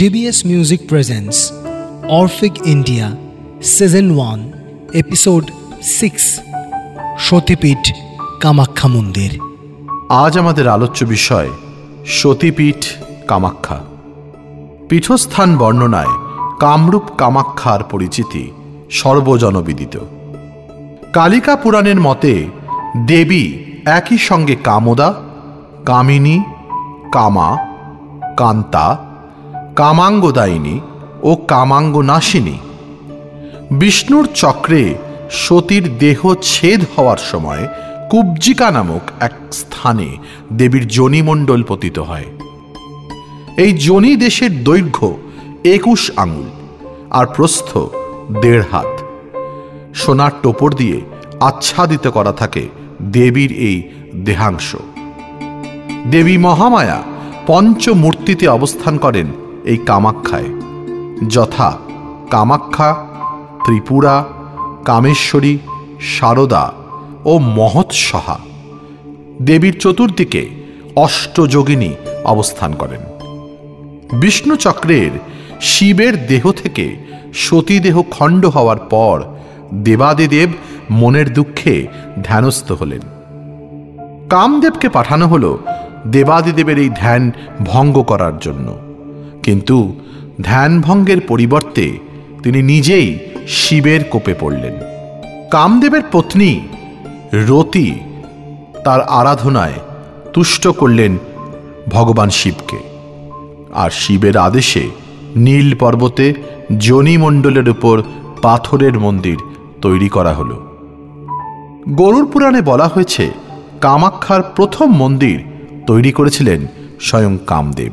DBS Music presents Orphic India Season 1 Episode 6 সতীপীঠ Kamakhya মন্দির আজ আমাদের আলোচ্য বিষয়, সতীপীঠ কামাখ্যা। পীঠস্থান বর্ণনায় কামরূপ কামাখ্যার পরিচিতি সর্বজনবিদিত। কালিকা পুরাণের মতে, দেবী একই সঙ্গে কামদা, কামিনী, কামা, কান্তা কামাঙ্গদায়িনী ও কামাঙ্গনাশিনী বিষ্ণুর চক্রে সতীর দেহ ছেদ হওয়ার সময় কুব্জিকা নামক এক স্থানে দেবীর জনিমণ্ডল পতিত হয়। এই জনি দেশের দৈর্ঘ্য একুশ আঙুল আর প্রস্থ দেড় হাত। সোনার টোপর দিয়ে আচ্ছাদিত করা থাকে দেবীর এই দেহাংশ। দেবী মহামায়া পঞ্চমূর্তিতে অবস্থান করেন এই কামাখ্যায়। যথা কামাখ্যা, ত্রিপুরা, কামেশ্বরী শারদা ও মহৎসহা দেবীর চতুর্দিকে অষ্টযোগিনী অবস্থান করেন। বিষ্ণুচক্রের শিবের দেহ থেকে সতীদেহ খণ্ড হওয়ার পর দেবাদিদেব মনের দুঃখে ধ্যানস্থ হলেন। কামদেবকে পাঠানো হল দেবাদিদেবের এই ধ্যান ভঙ্গ করার জন্য। কিন্তু ধ্যান ভঙ্গের পরিবর্তে তিনি নিজেই শিবের কোপে পড়লেন। কামদেবের পত্নী রতি তার আরাধনায় তুষ্ট করলেন ভগবান শিবকে। আর শিবের আদেশে নীল পর্বতে জনিমণ্ডলের উপর পাথরের মন্দির তৈরি করা হল। গরুর পুরাণে বলা হয়েছে কামাখ্যার প্রথম মন্দির তৈরি করেছিলেন স্বয়ং কামদেব।